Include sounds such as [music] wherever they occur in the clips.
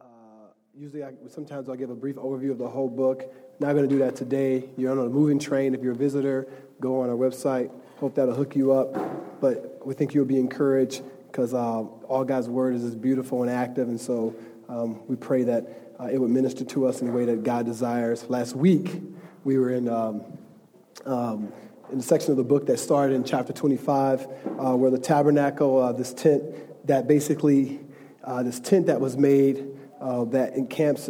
Uh, usually, I, sometimes I'll give a brief overview of the whole book. Not going to do that today. You're on a moving train. If you're a visitor, go on our website. Hope that'll hook you up. But we think you'll be encouraged because uh, all God's word is, beautiful and active. And so um, we pray that uh, it would minister to us in the way that God desires. Last week, we were in, um, um, in the section of the book that started in chapter 25, uh, where the tabernacle, uh, this tent that basically, uh, this tent that was made uh, that encamps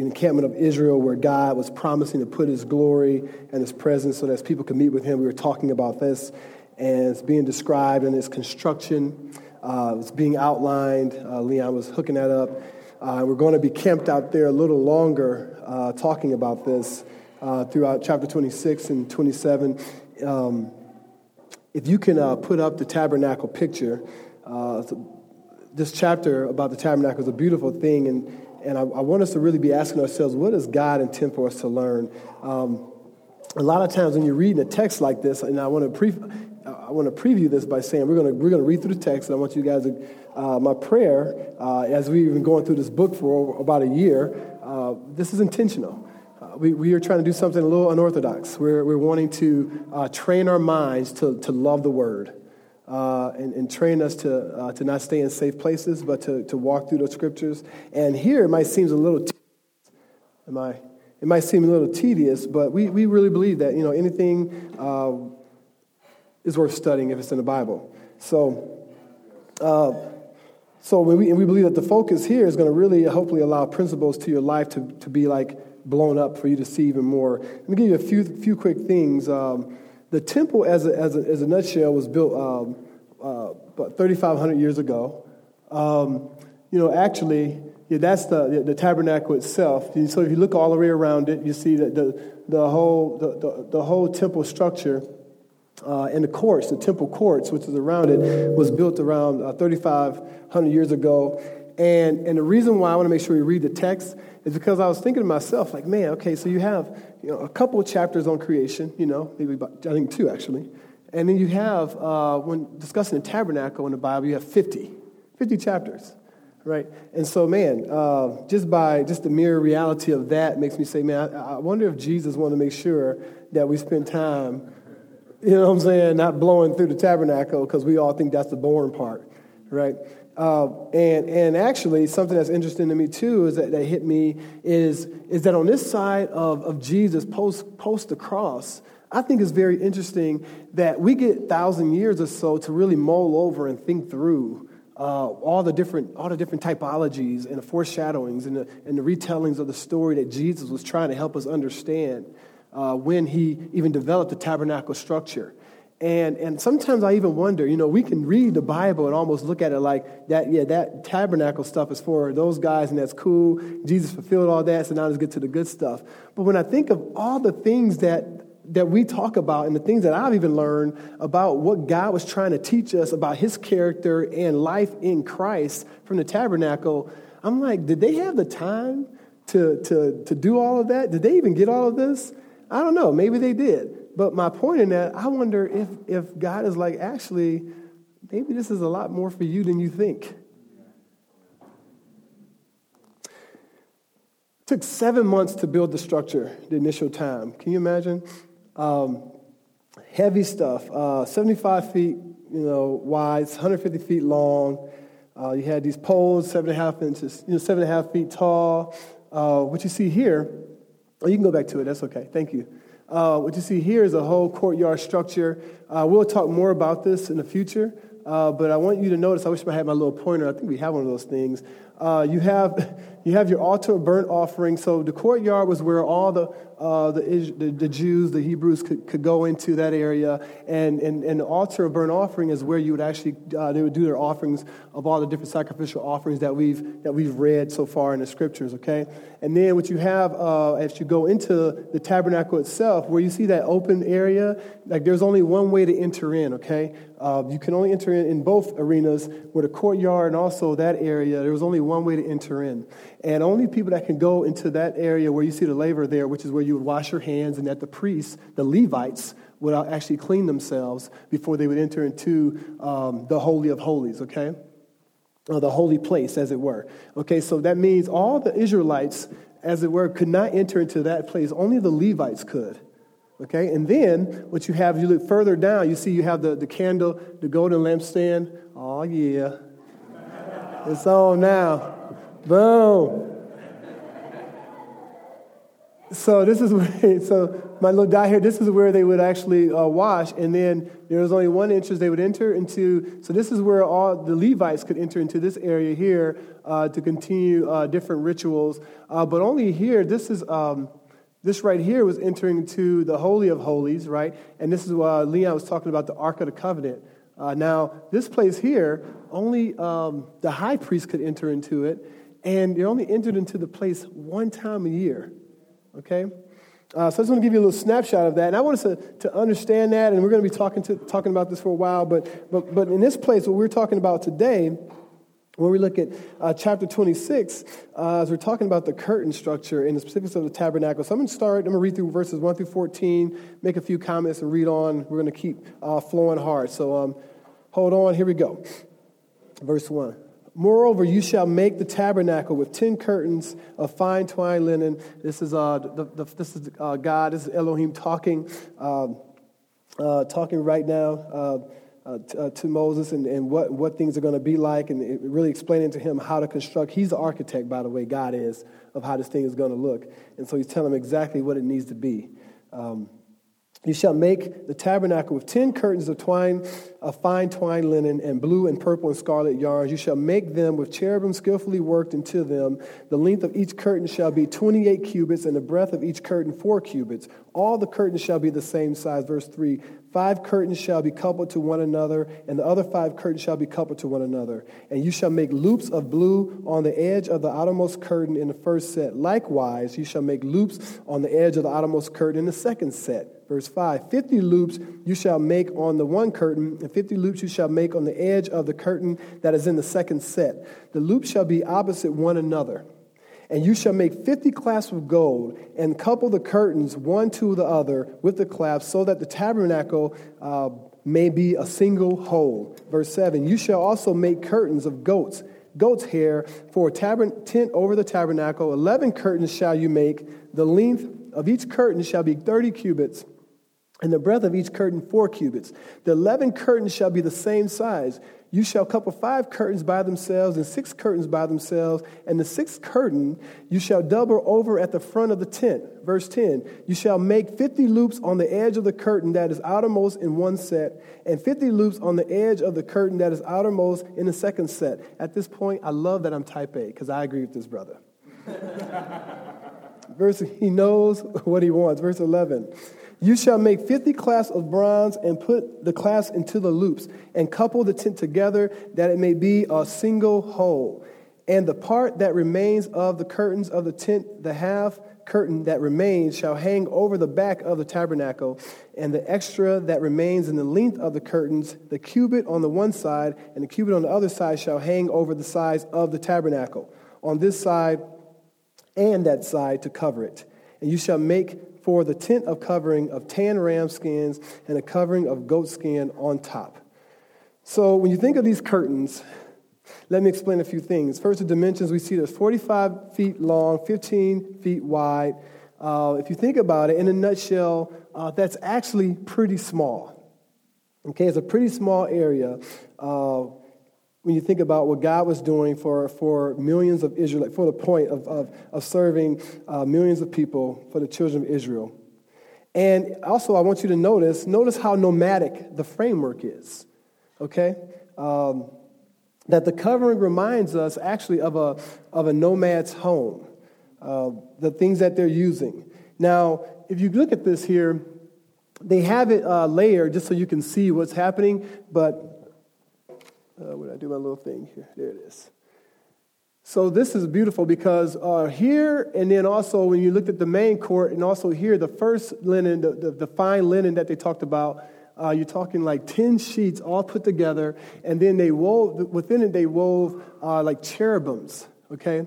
encampment of Israel where God was promising to put his glory and his presence so that as people could meet with him. We were talking about this, and it's being described in its construction. Uh, it's being outlined. Uh, Leon was hooking that up. Uh, we're going to be camped out there a little longer uh, talking about this uh, throughout chapter 26 and 27. Um, if you can uh, put up the tabernacle picture, this chapter about the tabernacle is a beautiful thing, and and I, I, want us to really be asking ourselves, what does God intend for us to learn? Um, a lot of times when you're reading a text like this, and I want to pre- I want to preview this by saying we're going to we're going to read through the text, and I want you guys to. Uh, my prayer, uh, as we've been going through this book for about a year, uh, this is intentional. Uh, we, we are trying to do something a little unorthodox. We're, we're wanting to uh, train our minds to, to love the Word uh, and, and, train us to, uh, to not stay in safe places, but to, to walk through the scriptures. And here it might seem a little, am I, it might seem a little tedious, but we, we really believe that, you know, anything uh, is worth studying if it's in the Bible. So, uh, so when we, and we believe that the focus here is going to really hopefully allow principles to your life to, to be like blown up for you to see even more. Let me give you a few, few quick things. Um, the temple, as a, as a, as a nutshell, was built um, uh, about 3,500 years ago. Um, you know, actually, yeah, that's the, the tabernacle itself. So if you look all the way around it, you see that the, the, whole, the, the, whole temple structure uh, and the courts, the temple courts, which is around it, was built around uh, 3,500 years ago. And, and the reason why I want to make sure we read the text is because I was thinking to myself, like, man, okay, so you have you know, a couple chapters on creation, you know, maybe about, I think two actually. And then you have, uh, when discussing the tabernacle in the Bible, you have 50, 50 chapters, right? And so, man, uh, just by just the mere reality of that makes me say, man, I, I wonder if Jesus wanted to make sure that we spend time, you know what I'm saying, not blowing through the tabernacle because we all think that's the boring part, right? Uh, and, and actually, something that's interesting to me too is that, that hit me is, is that on this side of, of Jesus post, post the cross, I think it's very interesting that we get thousand years or so to really mull over and think through uh, all the different all the different typologies and the foreshadowings and the, and the retellings of the story that Jesus was trying to help us understand uh, when he even developed the tabernacle structure. And, and sometimes I even wonder, you know, we can read the Bible and almost look at it like that, yeah, that tabernacle stuff is for those guys and that's cool. Jesus fulfilled all that, so now let's get to the good stuff. But when I think of all the things that, that we talk about and the things that I've even learned about what God was trying to teach us about his character and life in Christ from the tabernacle, I'm like, did they have the time to, to, to do all of that? Did they even get all of this? I don't know. Maybe they did. But my point in that, I wonder if, if God is like, actually, maybe this is a lot more for you than you think. It took seven months to build the structure, the initial time. Can you imagine? Um, heavy stuff, uh, 75 feet you know, wide, 150 feet long. Uh, you had these poles, seven and a half inches, you know, seven and a half feet tall. Uh, what you see here, oh, you can go back to it, that's okay, thank you. Uh, what you see here is a whole courtyard structure. Uh, we'll talk more about this in the future, uh, but I want you to notice, I wish I had my little pointer. I think we have one of those things. Uh, you, have, [laughs] you have your altar of burnt offering. So the courtyard was where all the, uh, the, the, the, Jews, the Hebrews could, could go into that area. And, and, and the altar of burnt offering is where you would actually, uh, they would do their offerings of all the different sacrificial offerings that we've, that we've read so far in the scriptures, okay? And then what you have uh, as you go into the tabernacle itself, where you see that open area, like there's only one way to enter in, okay? Uh, you can only enter in, in both arenas, where the courtyard and also that area, there was only one way to enter in. And only people that can go into that area where you see the laver there, which is where you would wash your hands, and that the priests, the Levites, would actually clean themselves before they would enter into um, the Holy of Holies, okay? uh, the holy place, as it were. Okay, so that means all the Israelites, as it were, could not enter into that place. Only the Levites could. Okay, and then what you have, you look further down, you see you have the, the candle, the golden lampstand. Oh, yeah. it's on now. Boom. So this is [laughs] where, so my little dot here, this is where they would actually uh, wash. And then there was only one entrance they would enter into. So this is where all the Levites could enter into this area here uh, to continue uh, different rituals. Uh, but only here, this is, um, this right here was entering into the Holy of Holies, right? And this is why Leon was talking about the Ark of the Covenant. Uh, now, this place here, only um, the high priest could enter into it. And they only entered into the place one time a year. Okay? Uh, so I just want to give you a little snapshot of that. And I want us to, to understand that, and we're going to be talking, to, talking about this for a while. But, but, but in this place, what we're talking about today, when we look at uh, chapter 26, uh, as we're talking about the curtain structure and the specifics of the tabernacle. So I'm going to start, I'm going to read through verses 1 through 14, make a few comments, and read on. We're going to keep uh, flowing hard. So um, hold on, here we go. Verse 1. Moreover, you shall make the tabernacle with ten curtains of fine twined linen. This is, uh, the, the, this is uh, God, this is Elohim talking, um, uh, talking right now uh, t- uh, to Moses and, and what, what things are going to be like, and really explaining to him how to construct. He's the architect, by the way, God is, of how this thing is going to look. And so he's telling him exactly what it needs to be. Um, you shall make the tabernacle with ten curtains of twine, of fine twined linen, and blue and purple and scarlet yarns. You shall make them with cherubim skillfully worked into them. The length of each curtain shall be 28 cubits, and the breadth of each curtain four cubits. All the curtains shall be the same size. Verse 3 Five curtains shall be coupled to one another, and the other five curtains shall be coupled to one another. And you shall make loops of blue on the edge of the outermost curtain in the first set. Likewise, you shall make loops on the edge of the outermost curtain in the second set. Verse 5 50 loops you shall make on the one curtain, and 50 loops you shall make on the edge of the curtain that is in the second set. The loops shall be opposite one another. And you shall make 50 clasps of gold and couple the curtains one to the other with the clasps so that the tabernacle uh, may be a single whole. Verse 7 You shall also make curtains of goats, goat's hair for a tab- tent over the tabernacle. 11 curtains shall you make. The length of each curtain shall be 30 cubits and the breadth of each curtain four cubits. The eleven curtains shall be the same size. You shall couple five curtains by themselves and six curtains by themselves, and the sixth curtain you shall double over at the front of the tent. Verse 10 You shall make 50 loops on the edge of the curtain that is outermost in one set, and 50 loops on the edge of the curtain that is outermost in the second set. At this point, I love that I'm type A because I agree with this brother. [laughs] Verse, he knows what he wants. Verse 11. You shall make 50 clasps of bronze and put the clasps into the loops and couple the tent together that it may be a single whole. And the part that remains of the curtains of the tent, the half curtain that remains, shall hang over the back of the tabernacle, and the extra that remains in the length of the curtains, the cubit on the one side and the cubit on the other side, shall hang over the sides of the tabernacle, on this side and that side to cover it. And you shall make for the tent of covering of tan ram skins and a covering of goat skin on top. So when you think of these curtains, let me explain a few things. First, the dimensions we see there's 45 feet long, 15 feet wide. Uh, if you think about it, in a nutshell, uh, that's actually pretty small. Okay, it's a pretty small area. Uh, when you think about what God was doing for, for millions of Israelites, for the point of, of, of serving uh, millions of people for the children of Israel. And also, I want you to notice, notice how nomadic the framework is, okay? Um, that the covering reminds us actually of a, of a nomad's home, uh, the things that they're using. Now, if you look at this here, they have it uh, layered just so you can see what's happening, but uh, when I do my little thing here, there it is. So this is beautiful because uh, here and then also when you looked at the main court and also here, the first linen, the, the, the fine linen that they talked about, uh, you're talking like 10 sheets all put together, and then they wove, within it, they wove uh, like cherubims, okay?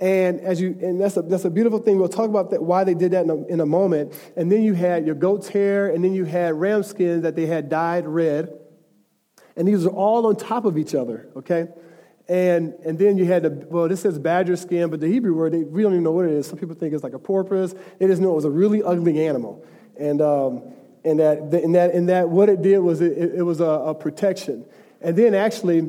And as you, and that's a, that's a beautiful thing. We'll talk about that, why they did that in a, in a moment. And then you had your goat's hair, and then you had ram skins that they had dyed red. And these are all on top of each other, okay? And, and then you had the, well, this says badger skin, but the Hebrew word, they, we don't even know what it is. Some people think it's like a porpoise. They just know it was a really ugly animal. And, um, and, that, and, that, and that what it did was it, it was a, a, protection. And then actually,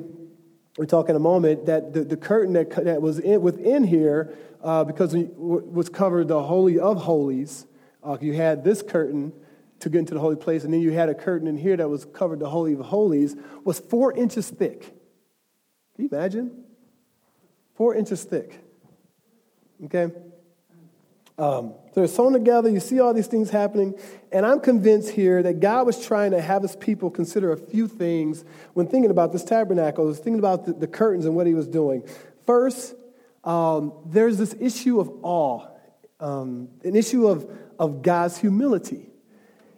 we're talking a moment, that the, the curtain that, that was in, within here, uh, because it was covered the Holy of Holies, uh, you had this curtain to get into the holy place, and then you had a curtain in here that was covered the Holy of Holies, was four inches thick. Can you imagine? Four inches thick. Okay? Um, so they're sewn together. You see all these things happening. And I'm convinced here that God was trying to have his people consider a few things when thinking about this tabernacle, was thinking about the, the, curtains and what he was doing. First, um, there's this issue of awe, um, an issue of, of God's humility.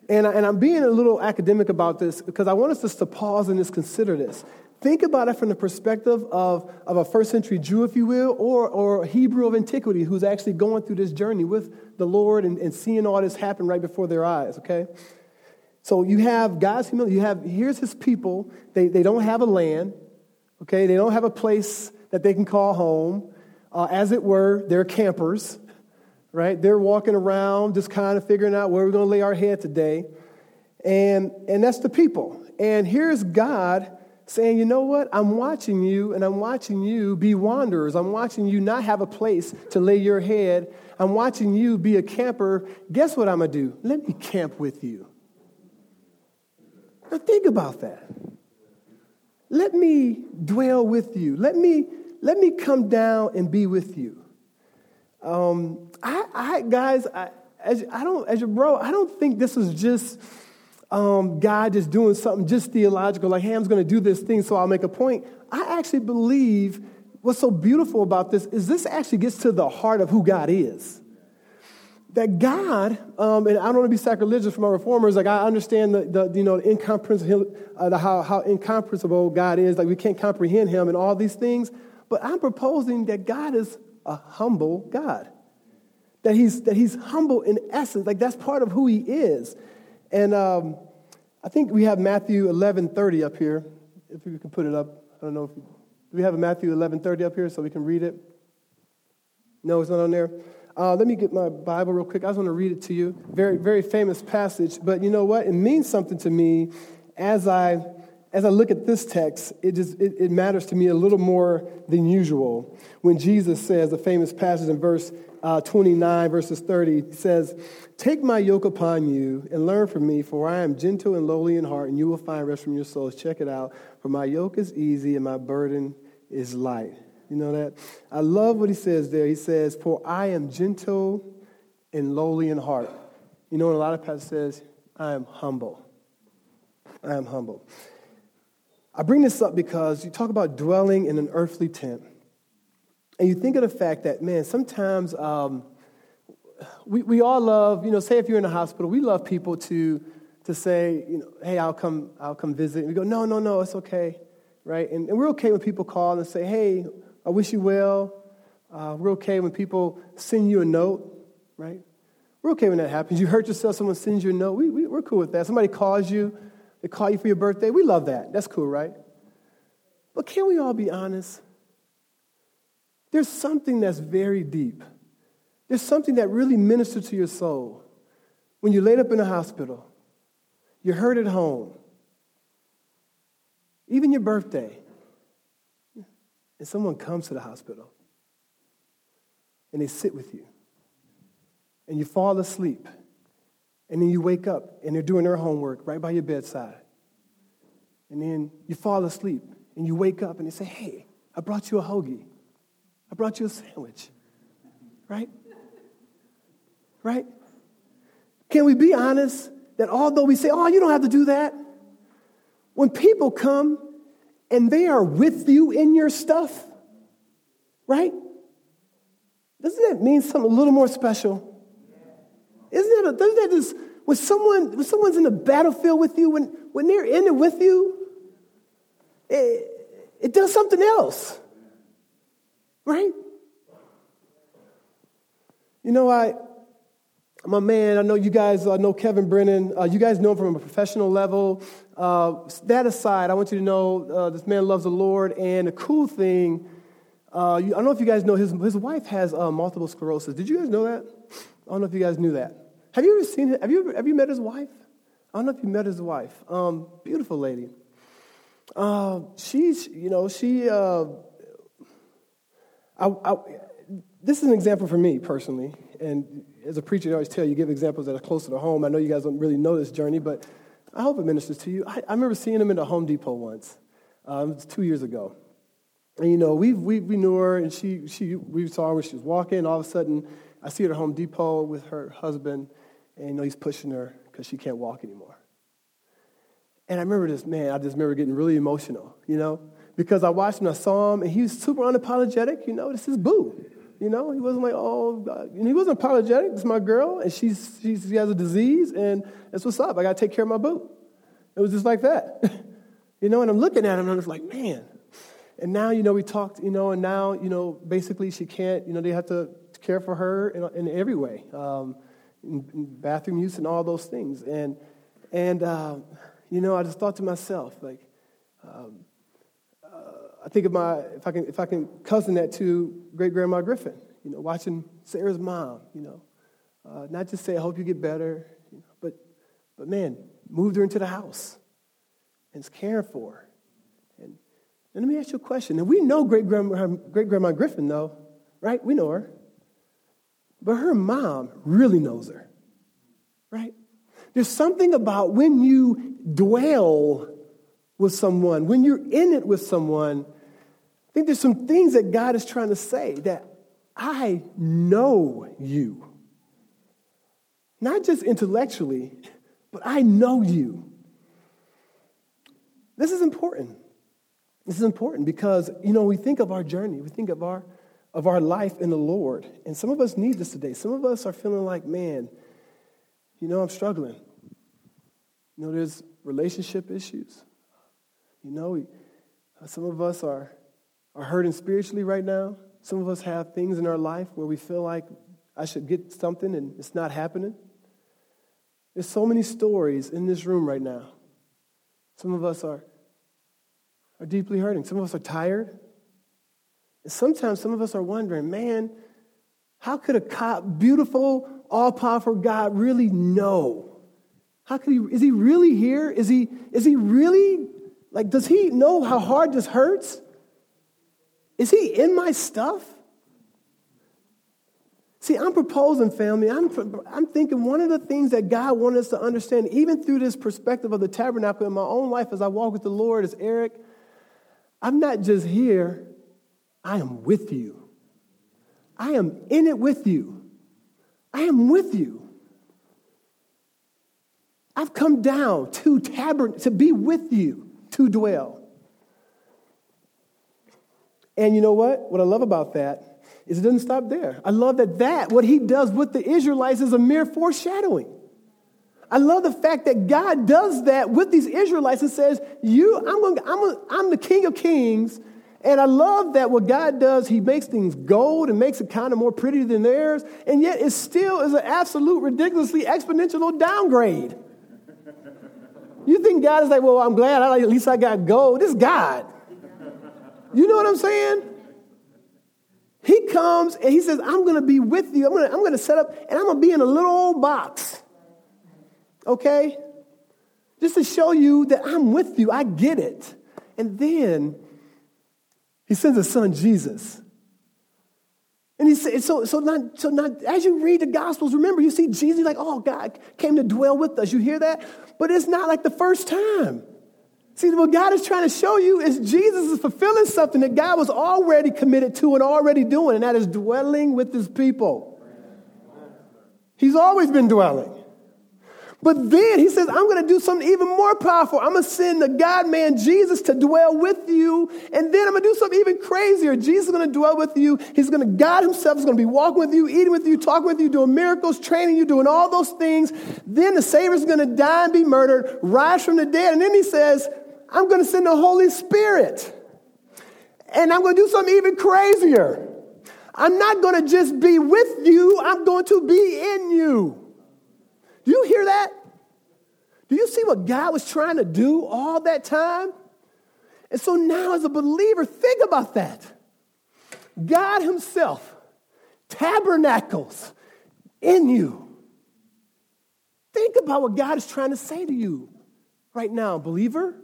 And, I, and I'm being a little academic about this because I want us just to pause and just consider this. Think about it from the perspective of, of a first century Jew, if you will, or, or Hebrew of antiquity who's actually going through this journey with the Lord and, and seeing all this happen right before their eyes, okay? So you have God's humility. You have, here's his people. They, they don't have a land, okay? They don't have a place that they can call home. Uh, as it were, they're campers, right? They're walking around just kind of figuring out where we're going to lay our head today. And, and that's the people. And here's God saying, you know what? I'm watching you and I'm watching you be wanderers. I'm watching you not have a place to lay your head. I'm watching you be a camper. Guess what I'm going to do? Let me camp with you. Now think about that. Let me dwell with you. Let me, let me come down and be with you. Um, I, I guys, I, as, I don't, as your bro, I don't think this is just um, God just doing something just theological, like, hey, I'm going to do this thing so I'll make a point. I actually believe what's so beautiful about this is this actually gets to the heart of who God is. That God, um, and I don't want to be sacrilegious for my reformers, like I understand the, the you know, the incomprehensible, uh, the, how, how incomprehensible God is, like we can't comprehend him and all these things, but I'm proposing that God is a humble God. That he's, that he's humble in essence, like that's part of who he is. And um, I think we have Matthew 11:30 up here. If we can put it up, I don't know if we, do we have a Matthew 11:30 up here so we can read it. No, it's not on there. Uh, let me get my Bible real quick. I just want to read it to you. Very, very famous passage, but you know what? It means something to me as I as I look at this text. It just it, it matters to me a little more than usual when Jesus says the famous passage in verse uh, 29, verses 30 says, Take my yoke upon you and learn from me, for I am gentle and lowly in heart, and you will find rest from your souls. Check it out. For my yoke is easy and my burden is light. You know that? I love what he says there. He says, For I am gentle and lowly in heart. You know, what a lot of passages says, I am humble. I am humble. I bring this up because you talk about dwelling in an earthly tent. And you think of the fact that, man, sometimes um, we, we all love, you know, say if you're in a hospital, we love people to, to say, you know, hey, I'll come, I'll come visit. And we go, no, no, no, it's okay, right? And, and we're okay when people call and say, hey, I wish you well. Uh, we're okay when people send you a note, right? We're okay when that happens. You hurt yourself, someone sends you a note. We, we, we're cool with that. Somebody calls you, they call you for your birthday. We love that. That's cool, right? But can we all be honest? There's something that's very deep. There's something that really ministers to your soul when you're laid up in a hospital, you're hurt at home, even your birthday, and someone comes to the hospital and they sit with you, and you fall asleep, and then you wake up and they're doing their homework right by your bedside. And then you fall asleep and you wake up and they say, Hey, I brought you a hoagie. I brought you a sandwich. Right? Right? Can we be honest that although we say, oh, you don't have to do that, when people come and they are with you in your stuff, right? Doesn't that mean something a little more special? Isn't that, a, doesn't that just, when, someone, when someone's in the battlefield with you, when, when they're in it with you, it, it does something else. Right? You know, I, my man, I know you guys uh, know Kevin Brennan. Uh, you guys know him from a professional level. Uh, that aside, I want you to know uh, this man loves the Lord. And the cool thing, uh, you, I don't know if you guys know, his, his wife has uh, multiple sclerosis. Did you guys know that? I don't know if you guys knew that. Have you ever seen it? Have you, ever, have you met his wife? I don't know if you met his wife. Um, beautiful lady. she's, you know, she, I, I, this is an example for me personally. And as a preacher, I always tell you, give examples that are closer to home. I know you guys don't really know this journey, but I hope it ministers to you. I, I remember seeing him in the Home Depot once. Um, it was two years ago. And, you know, we, we, we knew her, and she, she, we saw her when she was walking. All of a sudden, I see her at Home Depot with her husband, and, you know, he's pushing her because she can't walk anymore. And I remember this, man, I just remember getting really emotional, you know, because I watched him, I saw him, and he was super unapologetic, you know, this is boo. You know, he wasn't like, oh, God. He wasn't apologetic. Is my girl, and she's, she's, she has a disease, and that's what's up. I got to take care of my boo. It was just like that. [laughs] you know, and I'm looking at him, and I'm just like, man. And now, you know, we talked, you know, and now, you know, basically she can't, you know, they have to care for her in, in every way, um, bathroom use and all those things. And, and uh, you know, I just thought to myself, like, um, I think of my, if I can, if I can cousin that to great grandma Griffin, you know, watching Sarah's mom, you know, uh, not just say, I hope you get better, you know, but, but man, moved her into the house and is caring for her. And, and let me ask you a question. And we know great grandma, great grandma Griffin, though, right? We know her. But her mom really knows her, right? There's something about when you dwell with someone, when you're in it with someone, I think there's some things that God is trying to say that I know you. Not just intellectually, but I know you. This is important. This is important because, you know, we think of our journey, we think of our, of our life in the Lord. And some of us need this today. Some of us are feeling like, man, you know, I'm struggling. You know, there's relationship issues. You know, uh, some of us are, are hurting spiritually right now. Some of us have things in our life where we feel like I should get something and it's not happening. There's so many stories in this room right now. Some of us are, are deeply hurting. Some of us are tired. Sometimes some of us are wondering, man, how could a cop, beautiful, all powerful God really know? How could he, is he really here? Is he, is he really like, does he know how hard this hurts? Is he in my stuff? See, I'm proposing, family. I'm, I'm thinking one of the things that God wanted us to understand, even through this perspective of the tabernacle in my own life as I walk with the Lord, is Eric, I'm not just here, I am with you. I am in it with you. I am with you. I've come down to tabern to be with you to dwell. And you know what? What I love about that is it doesn't stop there. I love that that, what he does with the Israelites, is a mere foreshadowing. I love the fact that God does that with these Israelites and says, "You, I'm, going, I'm, I'm the King of Kings." And I love that what God does, He makes things gold and makes it kind of more pretty than theirs, and yet it still is an absolute, ridiculously exponential downgrade. You think God is like, well, I'm glad I, at least I got gold. This God. You know what I'm saying? He comes and he says, I'm going to be with you. I'm going I'm going to set up and I'm going to be in a little old box. Okay? Just to show you that I'm with you. I get it. And then he sends his son Jesus. And he said, so, so, not, so not, as you read the Gospels, remember, you see Jesus like, oh, God came to dwell with us. You hear that? But it's not like the first time. See, what God is trying to show you is Jesus is fulfilling something that God was already committed to and already doing, and that is dwelling with his people. He's always been dwelling. But then he says, I'm going to do something even more powerful. I'm going to send the God man Jesus to dwell with you. And then I'm going to do something even crazier. Jesus is going to dwell with you. He's going to, God himself is going to be walking with you, eating with you, talking with you, doing miracles, training you, doing all those things. Then the Savior is going to die and be murdered, rise from the dead. And then he says, I'm going to send the Holy Spirit. And I'm going to do something even crazier. I'm not going to just be with you, I'm going to be in you. Do you hear that? Do you see what God was trying to do all that time? And so now, as a believer, think about that. God Himself tabernacles in you. Think about what God is trying to say to you right now, believer.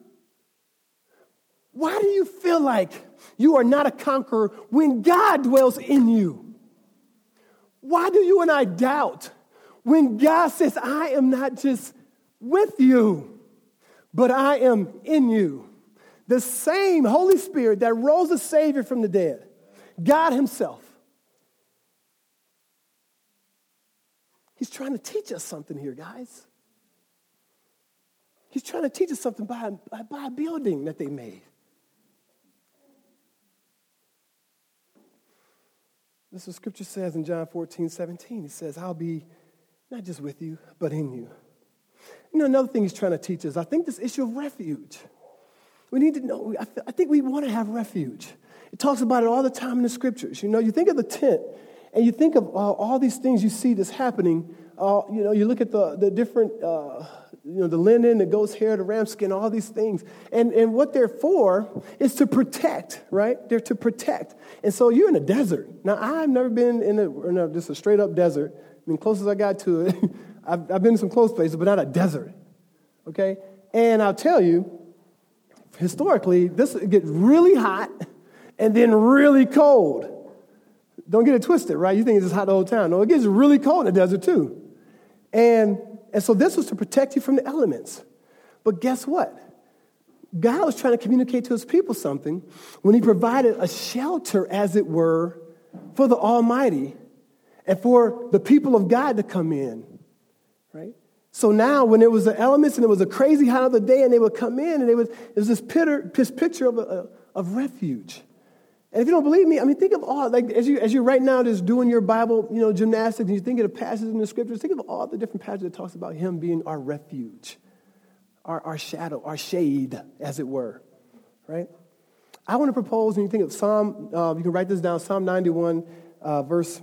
Why do you feel like you are not a conqueror when God dwells in you? Why do you and I doubt when God says, I am not just with you, but I am in you? The same Holy Spirit that rose the Savior from the dead, God Himself. He's trying to teach us something here, guys. He's trying to teach us something by, by, by a building that they made. This is what scripture says in John 14, 17. He says, I'll be not just with you, but in you. You know, another thing he's trying to teach us, I think this issue of refuge. We need to know, I think we want to have refuge. It talks about it all the time in the scriptures. You know, you think of the tent and you think of uh, all these things you see that's happening. Uh, you know, you look at the, the different, uh, you know, the linen, the goat's hair, the ram skin, all these things. And, and what they're for is to protect, right? They're to protect. And so you're in a desert. Now, I've never been in, a, in a, just a straight up desert. I mean, closest I got to it, [laughs] I've, I've been in some close places, but not a desert, okay? And I'll tell you, historically, this gets really hot and then really cold. Don't get it twisted, right? You think it's just hot the whole time. No, it gets really cold in the desert too. And, and so this was to protect you from the elements. But guess what? God was trying to communicate to his people something when he provided a shelter, as it were, for the Almighty and for the people of God to come in, right? So now, when it was the elements and it was a crazy hot of the day, and they would come in, and it was, it was this, pitter, this picture of, a, of refuge. And if you don't believe me, I mean, think of all, like, as you, as you right now just doing your Bible, you know, gymnastics, and you think of passages in the scriptures, think of all the different passages that talks about him being our refuge, our, our shadow, our shade, as it were, right? I want to propose, when you think of Psalm, uh, you can write this down, Psalm 91, uh, verse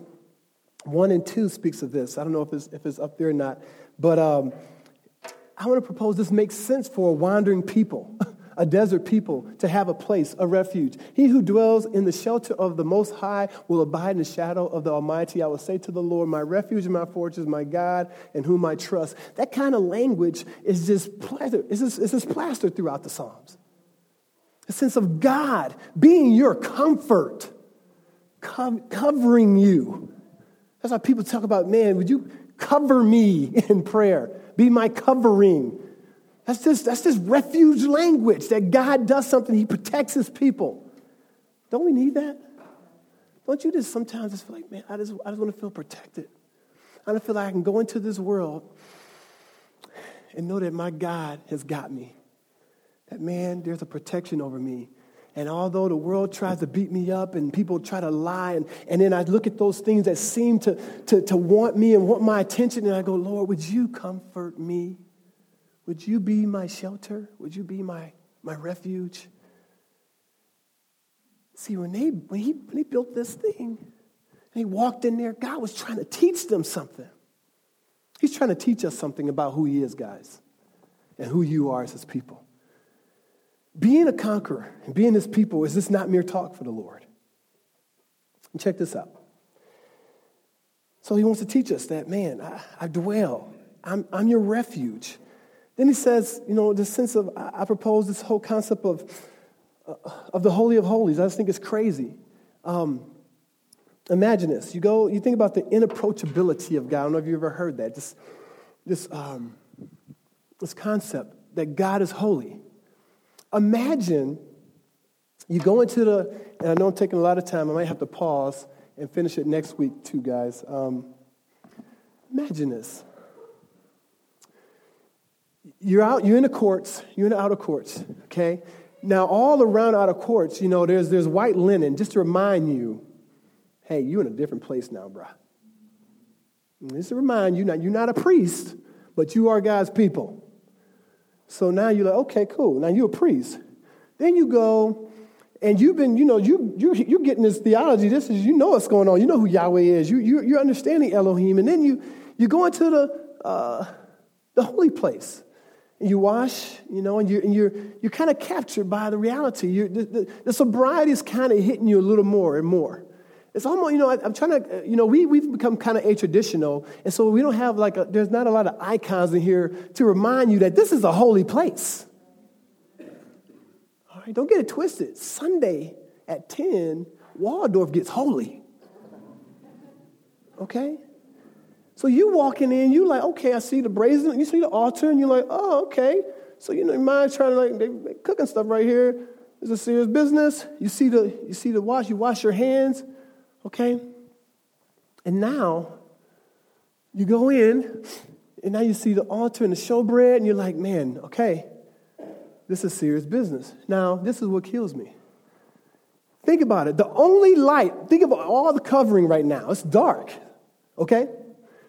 1 and 2 speaks of this. I don't know if it's, if it's up there or not, but um, I want to propose this makes sense for a wandering people. [laughs] a desert people to have a place, a refuge. He who dwells in the shelter of the Most High will abide in the shadow of the Almighty. I will say to the Lord, My refuge and my fortress, my God, in whom I trust. That kind of language is just plastered, it's just, it's just plastered throughout the Psalms. A sense of God being your comfort, covering you. That's why people talk about, man, would you cover me [laughs] in prayer? Be my covering. That's just, that's just refuge language that God does something, He protects His people. Don't we need that? Don't you just sometimes just feel like, man, I just, I just want to feel protected? I don't feel like I can go into this world and know that my God has got me. That, man, there's a protection over me. And although the world tries to beat me up and people try to lie, and, and then I look at those things that seem to, to, to want me and want my attention, and I go, Lord, would you comfort me? Would you be my shelter? Would you be my, my refuge? See, when, they, when, he, when he built this thing and he walked in there, God was trying to teach them something. He's trying to teach us something about who he is, guys, and who you are as his people. Being a conqueror and being his people is this not mere talk for the Lord? And check this out. So he wants to teach us that, man, I, I dwell. I'm, I'm your refuge. Then he says, you know, the sense of, I propose this whole concept of, uh, of the Holy of Holies. I just think it's crazy. Um, imagine this. You go, you think about the inapproachability of God. I don't know if you've ever heard that. This, this, um, this concept that God is holy. Imagine you go into the, and I know I'm taking a lot of time, I might have to pause and finish it next week too, guys. Um, imagine this you're out, you're in the courts, you're in the outer courts, okay? Now, all around outer courts, you know, there's, there's white linen just to remind you, hey, you're in a different place now, bruh. Just to remind you, now you're not a priest, but you are God's people. So now you're like, okay, cool. Now you're a priest. Then you go and you've been, you know, you, you, you're getting this theology. This is, you know what's going on. You know who Yahweh is. You, you, you're understanding Elohim. And then you, you go into the, uh, the holy place. And you wash, you know, and you're, and you're, you're kind of captured by the reality. The, the, the sobriety is kind of hitting you a little more and more. It's almost, you know, I, am trying to, uh, you know, we, we've become kind of a traditional, and so we don't have like, a, there's not a lot of icons in here to remind you that this is a holy place. All right, don't get it twisted. Sunday at 10, Waldorf gets holy. Okay? So you walking in, you like, okay, I see the brazen, you see the altar, and you're like, oh, okay. So you know, your mind's trying to like, they, they cooking stuff right here. It's a serious business. You see the, you see the wash, you wash your hands. Okay? And now you go in, and now you see the altar and the showbread, and you're like, man, okay, this is serious business. Now, this is what kills me. Think about it. The only light, think about all the covering right now. It's dark, okay?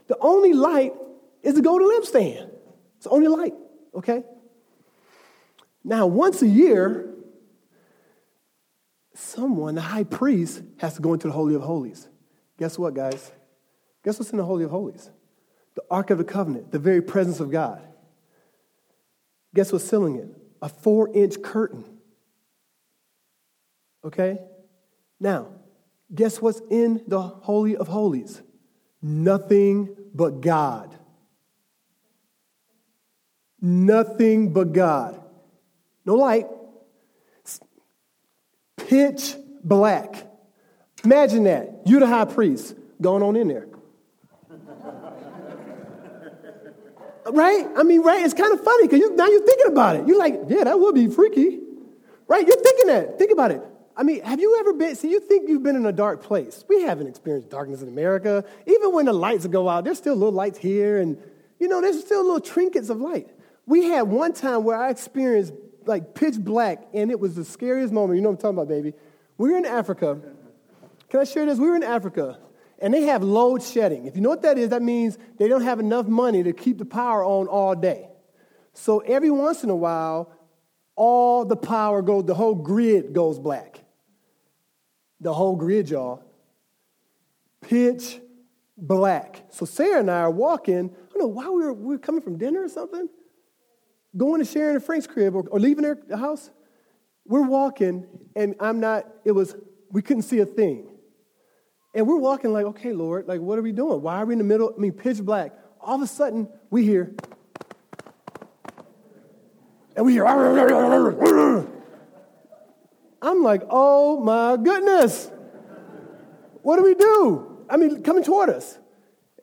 The only light is the golden lampstand. It's the only light, okay? Now, once a year, someone, the high priest, has to go into the Holy of Holies. Guess what, guys? Guess what's in the Holy of Holies? The Ark of the Covenant, the very presence of God. Guess what's sealing it? A four inch curtain. Okay? Now, guess what's in the Holy of Holies? Nothing but God. Nothing but God. No light, pitch black. Imagine that. You're the high priest going on in there. [laughs] right? I mean, right? It's kind of funny because you, now you're thinking about it. You're like, yeah, that would be freaky. Right? You're thinking that. Think about it. I mean, have you ever been, see, you think you've been in a dark place. We haven't experienced darkness in America. Even when the lights go out, there's still little lights here, and, you know, there's still little trinkets of light. We had one time where I experienced like pitch black, and it was the scariest moment. You know what I'm talking about, baby. We were in Africa. Can I share this? We were in Africa, and they have load shedding. If you know what that is, that means they don't have enough money to keep the power on all day. So every once in a while, all the power goes, the whole grid goes black. The whole grid, y'all. Pitch black. So Sarah and I are walking. I don't know why we were, we were coming from dinner or something going to Sharon and Frank's crib or, or leaving their house, we're walking, and I'm not, it was, we couldn't see a thing. And we're walking like, okay, Lord, like, what are we doing? Why are we in the middle? I mean, pitch black. All of a sudden, we hear, and we hear, I'm like, oh my goodness. What do we do? I mean, coming toward us.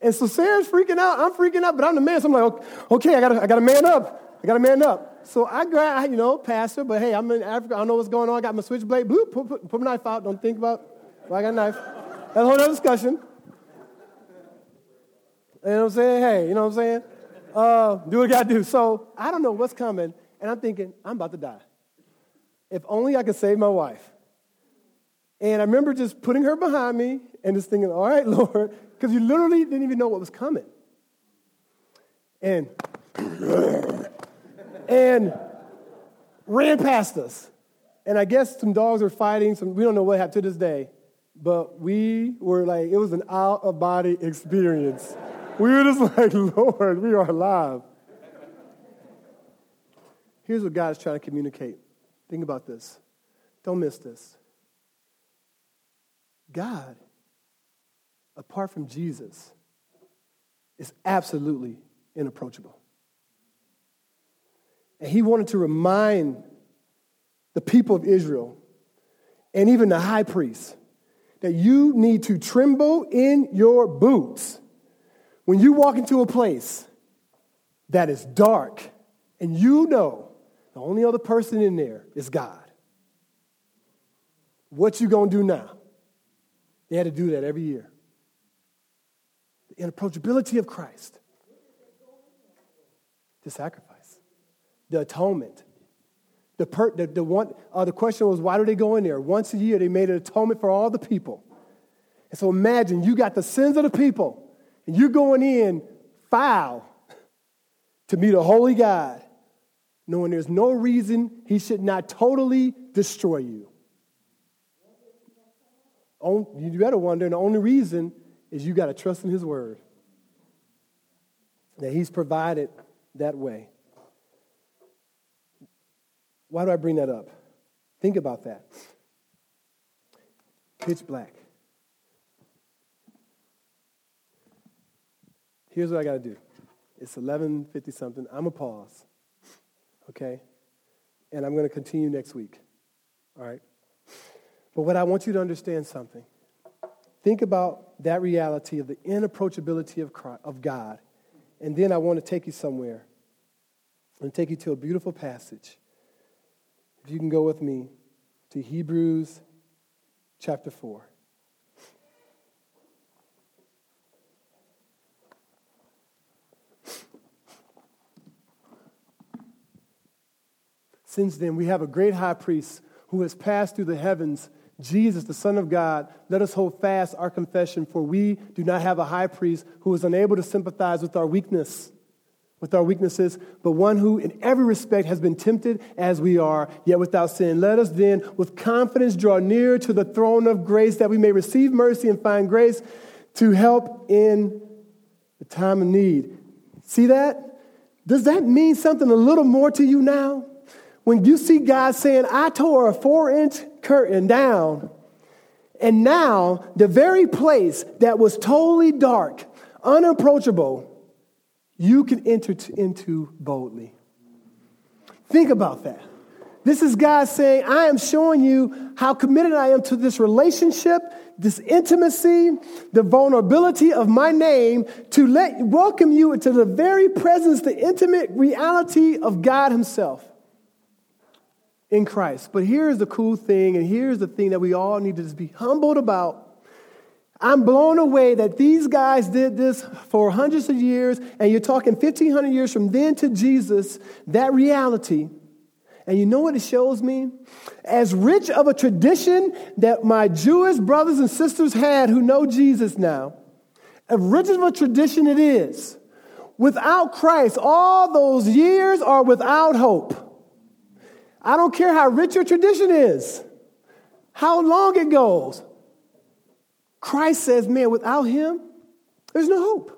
And so Sarah's freaking out. I'm freaking out, but I'm the man. So I'm like, okay, I gotta, I gotta man up. I got to man up. So I grab, you know, pastor, but hey, I'm in Africa. I don't know what's going on. I got my switchblade. Bloop, put, put, put my knife out. Don't think about, well, I got a knife. That's a whole other discussion. You know what I'm saying? Hey, you know what I'm saying? Uh, do what I got to do. So I don't know what's coming, and I'm thinking, I'm about to die. If only I could save my wife. And I remember just putting her behind me and just thinking, all right, [laughs] Lord, because you literally didn't even know what was coming. And [clears throat] and ran past us. And I guess some dogs were fighting. Some, we don't know what happened to this day. But we were like, it was an out of body experience. we were just [laughs] like, Lord, we are alive. Here's what God is trying to communicate. Think about this. Don't miss this. God, apart from Jesus, is absolutely inapproachable. And he wanted to remind the people of Israel and even the high priest that you need to tremble in your boots when you walk into a place that is dark and you know the only other person in there is God. What you going to do now? They had to do that every year. The inapproachability of Christ. The sacrifice the atonement. The, per, the, the, one, uh, the question was, why do they go in there? Once a year, they made an atonement for all the people. And so imagine you got the sins of the people, and you're going in foul to meet a holy God, knowing there's no reason he should not totally destroy you. You better wonder, and the only reason is you got to trust in his word. That he's provided that way. Why do I bring that up? Think about that. Pitch black. Here's what I got to do. It's 11:50 something. I'm a pause. Okay? And I'm going to continue next week. All right? But what I want you to understand something. Think about that reality of the inapproachability of, Christ, of God. And then I want to take you somewhere and take you to a beautiful passage. If you can go with me to Hebrews chapter 4. Since then, we have a great high priest who has passed through the heavens, Jesus, the Son of God. Let us hold fast our confession, for we do not have a high priest who is unable to sympathize with our weakness, with our weaknesses, but one who in every respect has been tempted as we are, yet without sin. Let us then with confidence draw near to the throne of grace that we may receive mercy and find grace to help in the time of need. See that? Does that mean something a little more to you now? when you see God saying, I tore a four inch curtain down, and now the very place that was totally dark, unapproachable, you can enter into boldly. Think about that. This is God saying, I am showing you how committed I am to this relationship, this intimacy, the vulnerability of my name to let welcome you into the very presence, the intimate reality of God Himself in Christ. But here's the cool thing, and here's the thing that we all need to just be humbled about. I'm blown away that these guys did this for hundreds of years, and you're talking 1,500 years from then to Jesus, that reality. And you know what it shows me? As rich of a tradition that my Jewish brothers and sisters had who know Jesus now, as rich of a tradition it is, without Christ, all those years are without hope. I don't care how rich your tradition is, how long it goes. Christ says, man, without him, there's no hope.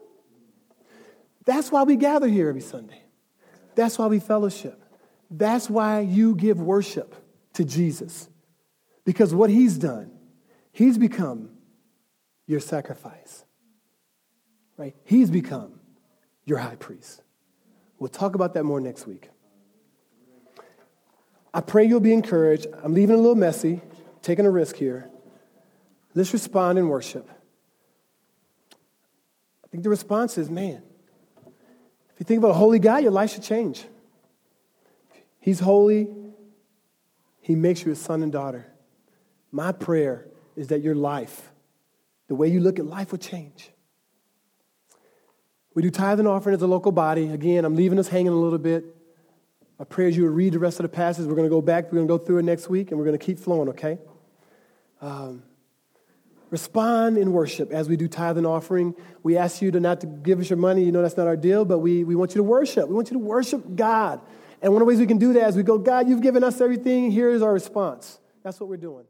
That's why we gather here every Sunday. That's why we fellowship. That's why you give worship to Jesus. Because what he's done, he's become your sacrifice. Right? He's become your high priest. We'll talk about that more next week. I pray you'll be encouraged. I'm leaving a little messy, taking a risk here. Let's respond in worship. I think the response is man, if you think about a holy God, your life should change. He's holy, He makes you a son and daughter. My prayer is that your life, the way you look at life, will change. We do tithe and offering as a local body. Again, I'm leaving us hanging a little bit. My prayer is you would read the rest of the passage. We're going to go back, we're going to go through it next week, and we're going to keep flowing, okay? Um, respond in worship as we do tithe and offering. We ask you to not to give us your money. You know that's not our deal, but we, we want you to worship. We want you to worship God. And one of the ways we can do that is we go, God, you've given us everything. Here is our response. That's what we're doing.